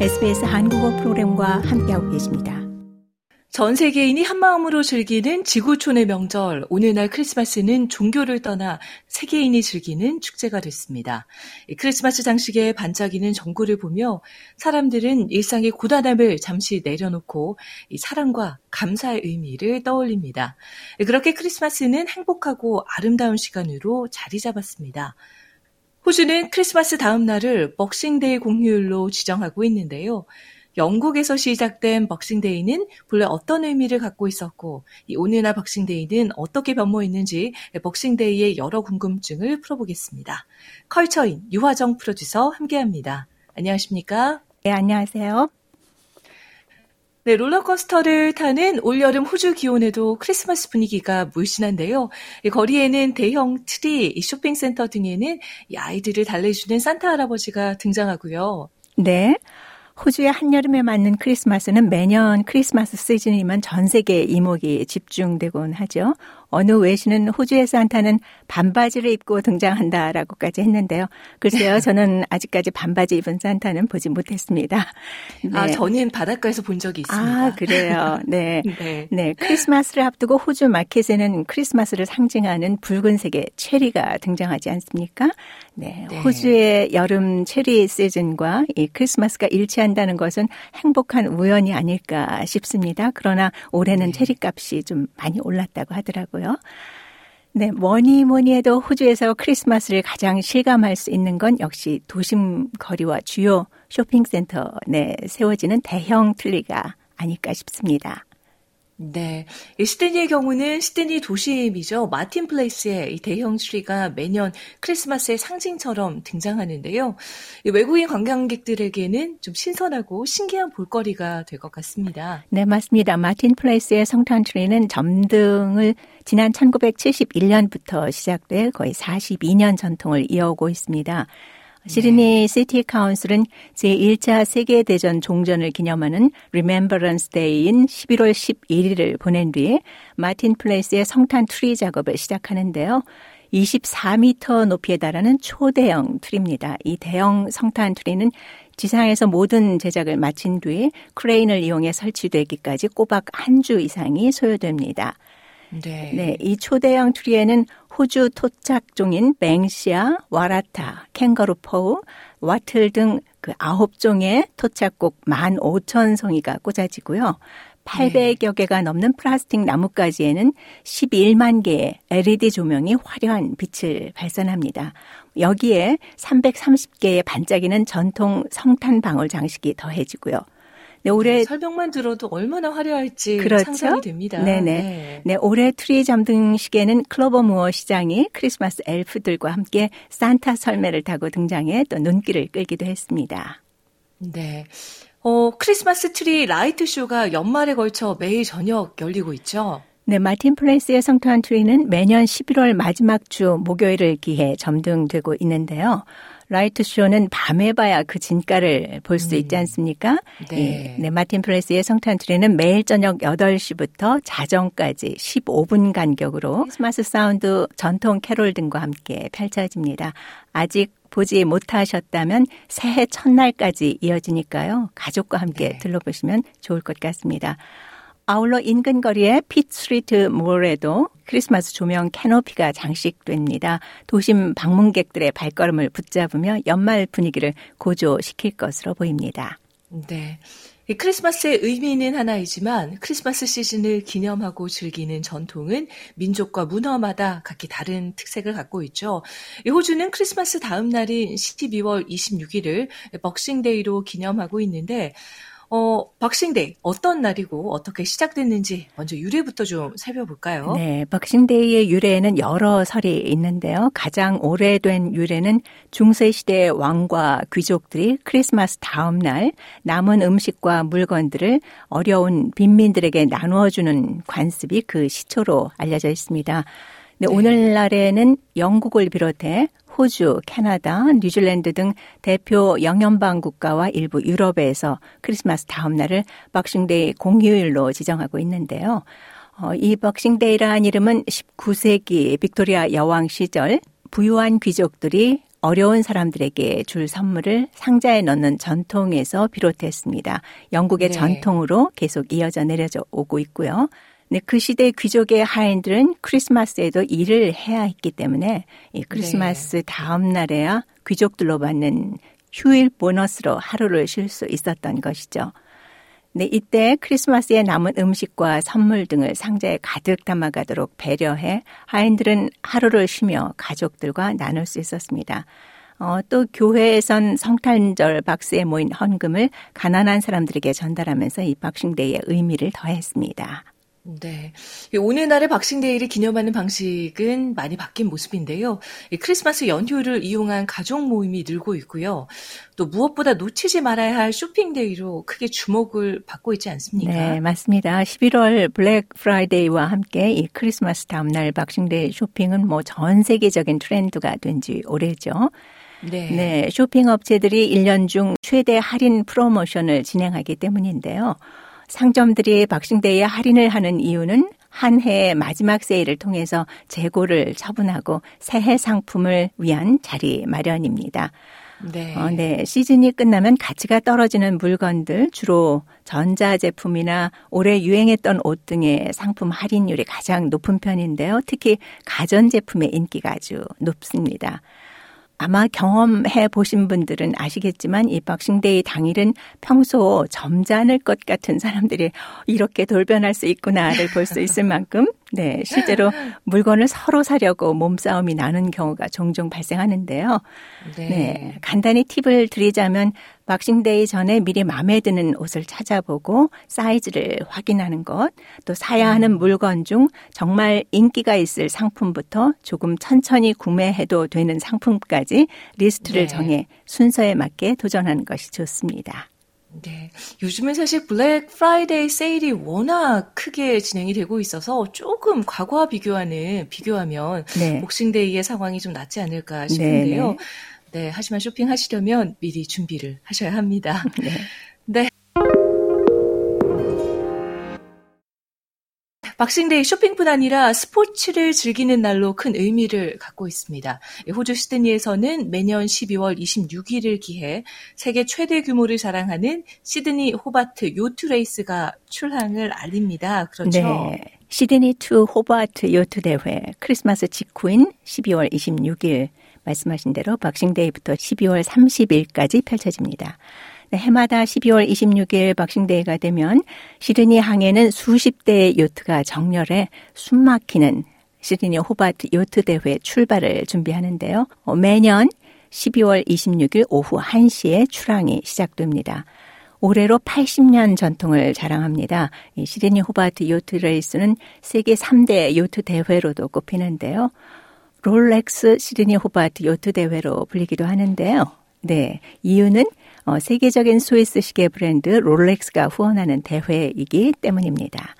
SBS 한국어 프로그램과 함께하고 계십니다. 전 세계인이 한마음으로 즐기는 지구촌의 명절, 오늘날 크리스마스는 종교를 떠나 세계인이 즐기는 축제가 됐습니다. 크리스마스 장식에 반짝이는 전구를 보며 사람들은 일상의 고단함을 잠시 내려놓고 사랑과 감사의 의미를 떠올립니다. 그렇게 크리스마스는 행복하고 아름다운 시간으로 자리 잡았습니다. 호주는 크리스마스 다음 날을 Boxing Day 공휴일로 지정하고 있는데요. 영국에서 시작된 Boxing Day는 본래 어떤 의미를 갖고 있었고 이 오늘날 Boxing Day는 어떻게 변모했는지 Boxing Day의 여러 궁금증을 풀어보겠습니다. 컬처인 유화정 프로듀서 함께합니다. 안녕하십니까? 네, 안녕하세요. 네, 롤러코스터를 타는 올여름 호주 기온에도 크리스마스 분위기가 물씬한데요. 거리에는 대형 트리, 쇼핑센터 등에는 아이들을 달래주는 산타 할아버지가 등장하고요. 네. 호주의 한여름에 맞는 크리스마스는 매년 크리스마스 시즌이면 전 세계 이목이 집중되곤 하죠. 어느 외신은 호주의 산타는 반바지를 입고 등장한다라고까지 했는데요. 글쎄요, 저는 아직까지 반바지 입은 산타는 보지 못했습니다. 아, 네. 아, 저는 바닷가에서 본 적이 있습니다. 아, 그래요. 네. 네. 네. 크리스마스를 앞두고 호주 마켓에는 크리스마스를 상징하는 붉은색의 체리가 등장하지 않습니까? 네. 네. 호주의 여름 체리 시즌과 이 크리스마스가 일치한다는 것은 행복한 우연이 아닐까 싶습니다. 그러나 올해는 네. 체리 값이 좀 많이 올랐다고 하더라고요. 있고요. 네, 뭐니 뭐니 해도 호주에서 크리스마스를 가장 실감할 수 있는 건 역시 도심 거리와 주요 쇼핑센터 내 세워지는 대형 트리가 아닐까 싶습니다. 네. 시드니의 경우는 시드니 도심이죠. 마틴 플레이스의 이 대형 트리가 매년 크리스마스의 상징처럼 등장하는데요. 외국인 관광객들에게는 좀 신선하고 신기한 볼거리가 될 것 같습니다. 네, 맞습니다. 마틴 플레이스의 성탄 트리는 점등을 지난 1971년부터 시작돼 거의 42년 전통을 이어오고 있습니다. 시드니 City Council은 제1차 세계대전 종전을 기념하는 Remembrance Day인 11월 11일을 보낸 뒤에 마틴 플레이스의 성탄 트리 작업을 시작하는데요. 24m 높이에 달하는 초대형 트리입니다. 이 대형 성탄 트리는 지상에서 모든 제작을 마친 뒤에 크레인을 이용해 설치되기까지 꼬박 한 주 이상이 소요됩니다. 네. 네. 이 초대형 트리에는 호주 토착종인 banksia, waratah, kangaroo paw, wattle 등 그 아홉 종의 토착꽃 15,000송이가 꽂아지고요. 800여 개가 넘는 플라스틱 나뭇가지에는 11만 개의 LED 조명이 화려한 빛을 발산합니다. 여기에 330개의 반짝이는 전통 성탄 방울 장식이 더해지고요. 네, 올해 설명만 들어도 얼마나 화려할지 그렇죠? 상상이 됩니다. 네네. 네. 네, 올해 트리 점등식에는 클로버 무어 시장이 크리스마스 엘프들과 함께 산타 썰매를 타고 등장해 또 눈길을 끌기도 했습니다. 네. 어, 크리스마스 트리 light show가 연말에 걸쳐 매일 저녁 열리고 있죠. 네, 마틴 플레이스의 성탄 트리는 매년 11월 마지막 주 목요일을 기해 점등되고 있는데요. light show는 밤에 봐야 그 진가를 볼수 음. 있지 않습니까? 네. 예, 네, 마틴 플레이스의 성탄 트리는 매일 저녁 8시부터 자정까지 15분 간격으로 크리스마스 사운드 전통 캐롤 등과 함께 펼쳐집니다. 아직 보지 못하셨다면 새해 첫날까지 이어지니까요. 가족과 함께 네. 들러보시면 좋을 것 같습니다. 아울러 인근 거리의 핏스트리트 몰에도 크리스마스 조명 캐노피가 장식됩니다. 도심 방문객들의 발걸음을 붙잡으며 연말 분위기를 고조시킬 것으로 보입니다. 네. 크리스마스의 의미는 하나이지만 크리스마스 시즌을 기념하고 즐기는 전통은 민족과 문화마다 각기 다른 특색을 갖고 있죠. 호주는 크리스마스 다음 날인 12월 26일을 Boxing Day로 기념하고 있는데 어, Boxing Day 어떤 날이고 어떻게 시작됐는지 먼저 유래부터 좀 살펴볼까요? 네, Boxing Day의 유래에는 여러 설이 있는데요. 가장 오래된 유래는 중세 시대의 왕과 귀족들이 크리스마스 다음 날 남은 음식과 물건들을 어려운 빈민들에게 나누어 주는 관습이 그 시초로 알려져 있습니다. 네, 네. 오늘날에는 영국을 비롯해 호주, 캐나다, 뉴질랜드 등 대표 영연방 국가와 일부 유럽에서 크리스마스 다음 날을 Boxing Day 공휴일로 지정하고 있는데요. 어, 이 Boxing Day라는 이름은 19세기 빅토리아 여왕 시절 부유한 귀족들이 어려운 사람들에게 줄 선물을 상자에 넣는 전통에서 비롯했습니다. 영국의 네. 전통으로 계속 이어져 내려져 오고 있고요. 네, 그 시대 귀족의 하인들은 크리스마스에도 일을 해야 했기 때문에 이 크리스마스 네. 다음 날에야 귀족들로 받는 휴일 보너스로 하루를 쉴 수 있었던 것이죠. 네, 이때 크리스마스에 남은 음식과 선물 등을 상자에 가득 담아가도록 배려해 하인들은 하루를 쉬며 가족들과 나눌 수 있었습니다. 어, 또 교회에선 성탄절 박스에 모인 헌금을 가난한 사람들에게 전달하면서 이 Boxing Day의 의미를 더했습니다. 네. 오늘날의 Boxing Day를 기념하는 방식은 많이 바뀐 모습인데요. 크리스마스 연휴를 이용한 가족 모임이 늘고 있고요. 또 무엇보다 놓치지 말아야 할 shopping day로 크게 주목을 받고 있지 않습니까? 네, 맞습니다. 11월 블랙 프라이데이와 함께 이 크리스마스 다음날 Boxing Day 쇼핑은 뭐 전 세계적인 트렌드가 된 지 오래죠. 네. 네, 쇼핑 업체들이 1년 중 최대 할인 프로모션을 진행하기 때문인데요. 상점들이 박싱데이에 할인을 하는 이유는 한 해의 마지막 세일을 통해서 재고를 처분하고 새해 상품을 위한 자리 마련입니다. 네. 어, 네. 시즌이 끝나면 가치가 떨어지는 물건들, 주로 전자제품이나 올해 유행했던 옷 등의 상품 할인율이 가장 높은 편인데요. 특히 가전제품의 인기가 아주 높습니다. 아마 경험해 보신 분들은 아시겠지만 이 박싱데이 당일은 평소 점잖을 것 같은 사람들이 이렇게 돌변할 수 있구나를 볼 수 있을 만큼 네, 실제로 물건을 서로 사려고 몸싸움이 나는 경우가 종종 발생하는데요. 네. 네. 간단히 팁을 드리자면 박싱데이 전에 미리 마음에 드는 옷을 찾아보고 사이즈를 확인하는 것, 또 사야 하는 음. 물건 중 정말 인기가 있을 상품부터 조금 천천히 구매해도 되는 상품까지 리스트를 네. 정해 순서에 맞게 도전하는 것이 좋습니다. 네. 요즘은 사실 블랙 프라이데이 세일이 워낙 크게 진행이 되고 있어서 조금 과거와 비교하는, 비교하면 네. 박싱데이의 상황이 좀 낫지 않을까 싶은데요. 네 네. 네. 하지만 쇼핑하시려면 미리 준비를 하셔야 합니다. 네. 네. 박싱데이 쇼핑뿐 아니라 스포츠를 즐기는 날로 큰 의미를 갖고 있습니다. 호주 시드니에서는 매년 12월 26일을 기해 세계 최대 규모를 자랑하는 시드니 호바트 요트 레이스가 출항을 알립니다. 그렇죠? 네. 시드니 투 호바트 요트 대회 크리스마스 직후인 12월 26일 말씀하신 대로 박싱데이부터 12월 30일까지 펼쳐집니다. 네, 해마다 12월 26일 박싱데이가 되면 시드니 항에는 수십 대의 요트가 정렬해 숨막히는 시드니 호바트 요트 대회 출발을 준비하는데요. 어, 매년 12월 26일 오후 1시에 출항이 시작됩니다. 올해로 80년 전통을 자랑합니다. 시드니 호바트 요트 레이스는 세계 3대 요트 대회로도 꼽히는데요. 롤렉스 시드니 호바트 요트 대회로 불리기도 하는데요. 네. 이유는 어, 세계적인 스위스 시계 브랜드 롤렉스가 후원하는 대회이기 때문입니다.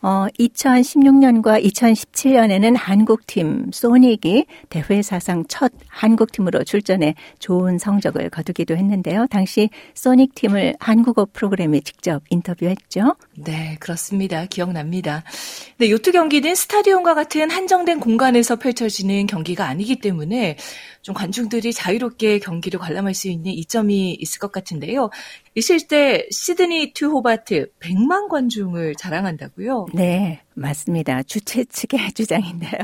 어, 2016년과 2017년에는 한국팀 소닉이 대회 사상 첫 한국팀으로 출전해 좋은 성적을 거두기도 했는데요. 당시 소닉 팀을 한국어 프로그램에 직접 인터뷰했죠. 네, 그렇습니다. 기억납니다. 네, 요트 경기는 스타디움과 같은 한정된 공간에서 펼쳐지는 경기가 아니기 때문에 좀 관중들이 자유롭게 경기를 관람할 수 있는 이점이 있을 것 같은데요. 때 시드니 투 호바트 100만 관중을 자랑한다고요? 네, 맞습니다. 주최 측의 주장인데요.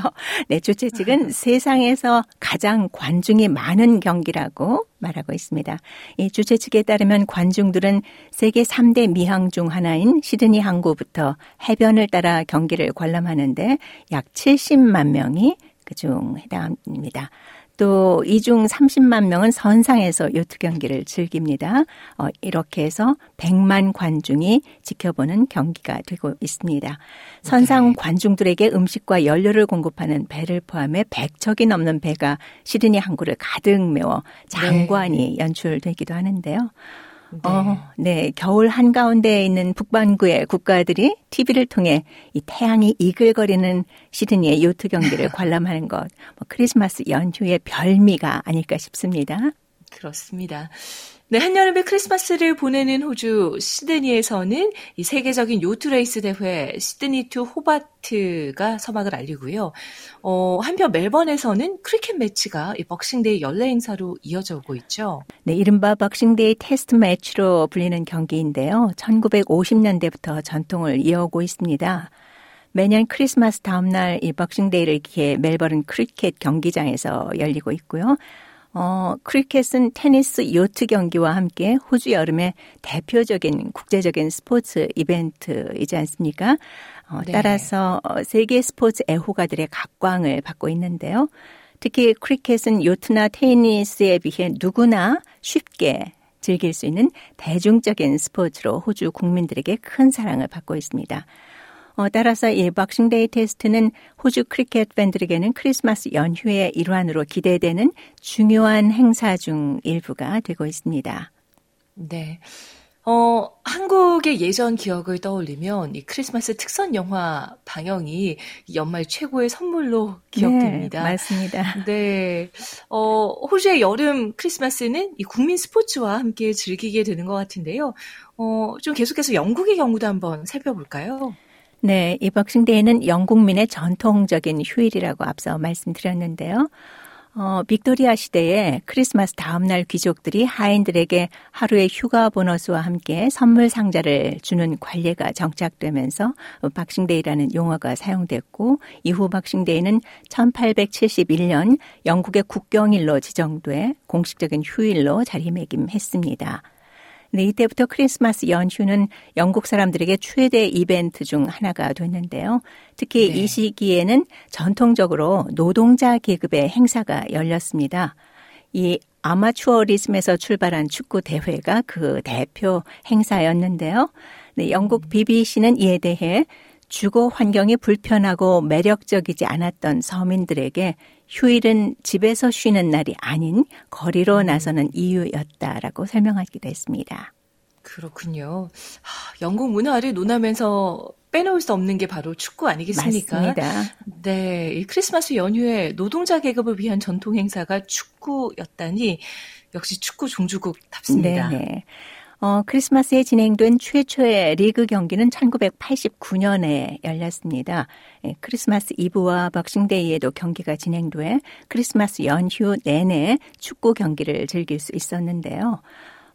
네, 주최 측은 세상에서 가장 관중이 많은 경기라고 말하고 있습니다. 이 주최 측에 따르면 관중들은 세계 3대 미항 중 하나인 시드니 항구부터 해변을 따라 경기를 관람하는데 약 70만 명이 그중 해당합니다. 또 이중 30만 명은 선상에서 요트 경기를 즐깁니다. 어, 이렇게 해서 100만 관중이 지켜보는 경기가 되고 있습니다. 선상 네. 관중들에게 음식과 연료를 공급하는 배를 포함해 100척이 넘는 배가 시드니 항구를 가득 메워 장관이 네. 연출되기도 하는데요. 네. 어, 네. 겨울 한가운데에 있는 북반구의 국가들이 TV를 통해 이 태양이 이글거리는 시드니의 요트 경기를 관람하는 것, 뭐 크리스마스 연휴의 별미가 아닐까 싶습니다. 그렇습니다. 네, 한여름의 크리스마스를 보내는 호주 시드니에서는 이 세계적인 요트 레이스 대회 시드니 투 호바트가 서막을 알리고요. 어, 한편 멜번에서는 크리켓 매치가 이 박싱데이 연례 행사로 이어져 오고 있죠. 네, 이른바 박싱데이 테스트 매치로 불리는 경기인데요. 1950년대부터 전통을 이어오고 있습니다. 매년 크리스마스 다음날 이 벅싱데이를 기해 멜버른 크리켓 경기장에서 열리고 있고요. 어, 크리켓은 테니스 요트 경기와 함께 호주 여름의 대표적인 국제적인 스포츠 이벤트이지 않습니까? 어, 네. 따라서 세계 스포츠 애호가들의 각광을 받고 있는데요. 특히 크리켓은 요트나 테니스에 비해 누구나 쉽게 즐길 수 있는 대중적인 스포츠로 호주 국민들에게 큰 사랑을 받고 있습니다. 어, 따라서 이 박싱데이 테스트는 호주 크리켓 팬들에게는 크리스마스 연휴의 일환으로 기대되는 중요한 행사 중 일부가 되고 있습니다. 네. 어, 한국의 예전 기억을 떠올리면 이 크리스마스 특선 영화 방영이 연말 최고의 선물로 기억됩니다. 네, 맞습니다. 네. 어, 호주의 여름 크리스마스는 이 국민 스포츠와 함께 즐기게 되는 것 같은데요. 어, 좀 계속해서 영국의 경우도 한번 살펴볼까요? 네, 이 박싱데이는 영국민의 전통적인 휴일이라고 앞서 말씀드렸는데요. 어, 빅토리아 시대에 크리스마스 다음날 귀족들이 하인들에게 하루의 휴가 보너스와 함께 선물 상자를 주는 관례가 정착되면서 박싱데이라는 용어가 사용됐고 이후 박싱데이는 1871년 영국의 국경일로 지정돼 공식적인 휴일로 자리매김했습니다. 네, 이때부터 크리스마스 연휴는 영국 사람들에게 최대 이벤트 중 하나가 됐는데요. 특히 네. 이 시기에는 전통적으로 노동자 계급의 행사가 열렸습니다. 이 아마추어리즘에서 출발한 축구 대회가 그 대표 행사였는데요. 네, 영국 BBC는 이에 대해 주거 환경이 불편하고 매력적이지 않았던 서민들에게 휴일은 집에서 쉬는 날이 아닌 거리로 음. 나서는 이유였다라고 설명하기도 했습니다. 그렇군요. 하, 영국 문화를 논하면서 빼놓을 수 없는 게 바로 축구 아니겠습니까? 맞습니다. 네, 이 크리스마스 연휴에 노동자 계급을 위한 전통 행사가 축구였다니 역시 축구 종주국답습니다. 네. 어, 크리스마스에 진행된 최초의 리그 경기는 1989년에 열렸습니다. 예, 크리스마스 이브와 박싱데이에도 경기가 진행돼 크리스마스 연휴 내내 축구 경기를 즐길 수 있었는데요.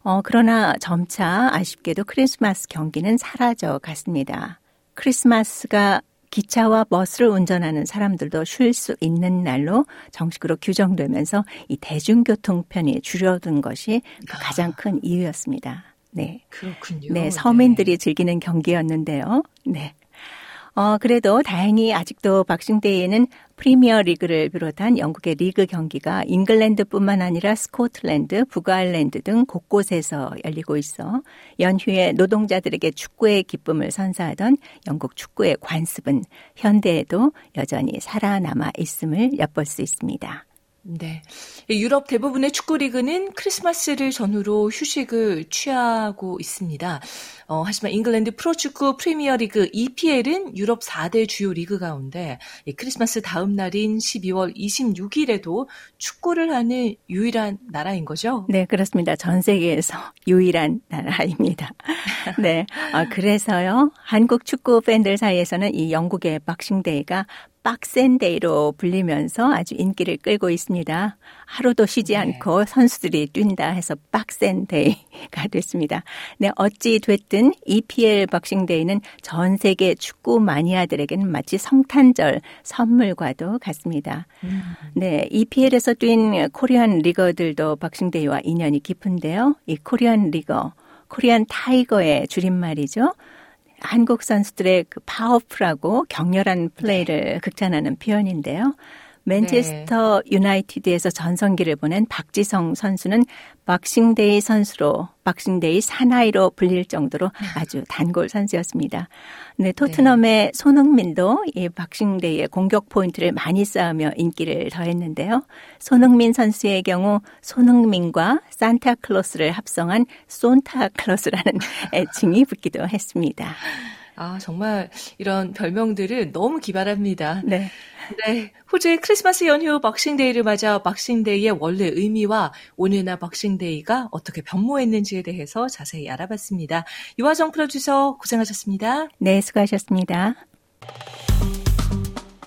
어, 그러나 점차 아쉽게도 크리스마스 경기는 사라져 갔습니다. 크리스마스가 기차와 버스를 운전하는 사람들도 쉴 수 있는 날로 정식으로 규정되면서 이 대중교통편이 줄여든 것이 그 가장 큰 이유였습니다. 네. 그렇군요. 네, 서민들이 네. 즐기는 경기였는데요. 네. 어, 그래도 다행히 아직도 박싱데이에는 프리미어 리그를 비롯한 영국의 리그 경기가 잉글랜드뿐만 아니라 스코틀랜드, 북아일랜드 등 곳곳에서 열리고 있어 연휴에 노동자들에게 축구의 기쁨을 선사하던 영국 축구의 관습은 현대에도 여전히 살아남아 있음을 엿볼 수 있습니다. 네. 유럽 대부분의 축구 리그는 크리스마스를 전후로 휴식을 취하고 있습니다. 어, 하지만 잉글랜드 프로축구 프리미어 리그 EPL은 유럽 4대 주요 리그 가운데 크리스마스 다음 날인 12월 26일에도 축구를 하는 유일한 나라인 거죠? 네, 그렇습니다. 전 세계에서 유일한 나라입니다. 네. 어, 그래서요. 한국 축구 팬들 사이에서는 이 영국의 박싱데이가 빡센 데이로 불리면서 아주 인기를 끌고 있습니다. 하루도 쉬지 네. 않고 선수들이 뛴다 해서 빡센 데이가 됐습니다. 네, 어찌 됐든 EPL 박싱 데이는 전 세계 축구 마니아들에게는 마치 성탄절 선물과도 같습니다. 음. 네, EPL에서 뛴 코리안 리거들도 박싱 데이와 인연이 깊은데요. 이 코리안 리거, 코리안 타이거의 줄임말이죠. 한국 선수들의 그 파워풀하고 격렬한 플레이를 네. 극찬하는 표현인데요. 맨체스터 네. 유나이티드에서 전성기를 보낸 박지성 선수는 박싱데이 선수로 박싱데이 사나이로 불릴 정도로 아주 단골 선수였습니다. 네, 토트넘의 네. 손흥민도 이 박싱데이의 공격 포인트를 많이 쌓으며 인기를 더했는데요. 손흥민 선수의 경우 손흥민과 산타클로스를 합성한 손타클로스라는 애칭이 붙기도 했습니다. 아, 정말 이런 별명들은 너무 기발합니다. 네. 네. 호주의 크리스마스 연휴 박싱데이를 맞아 박싱데이의 원래 의미와 오늘날 박싱데이가 어떻게 변모했는지에 대해서 자세히 알아봤습니다. 유화정 프로듀서 고생하셨습니다. 네, 수고하셨습니다.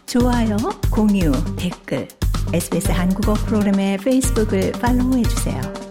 좋아요, 공유, 댓글, SBS 한국어 프로그램의 페이스북을 팔로우해 주세요.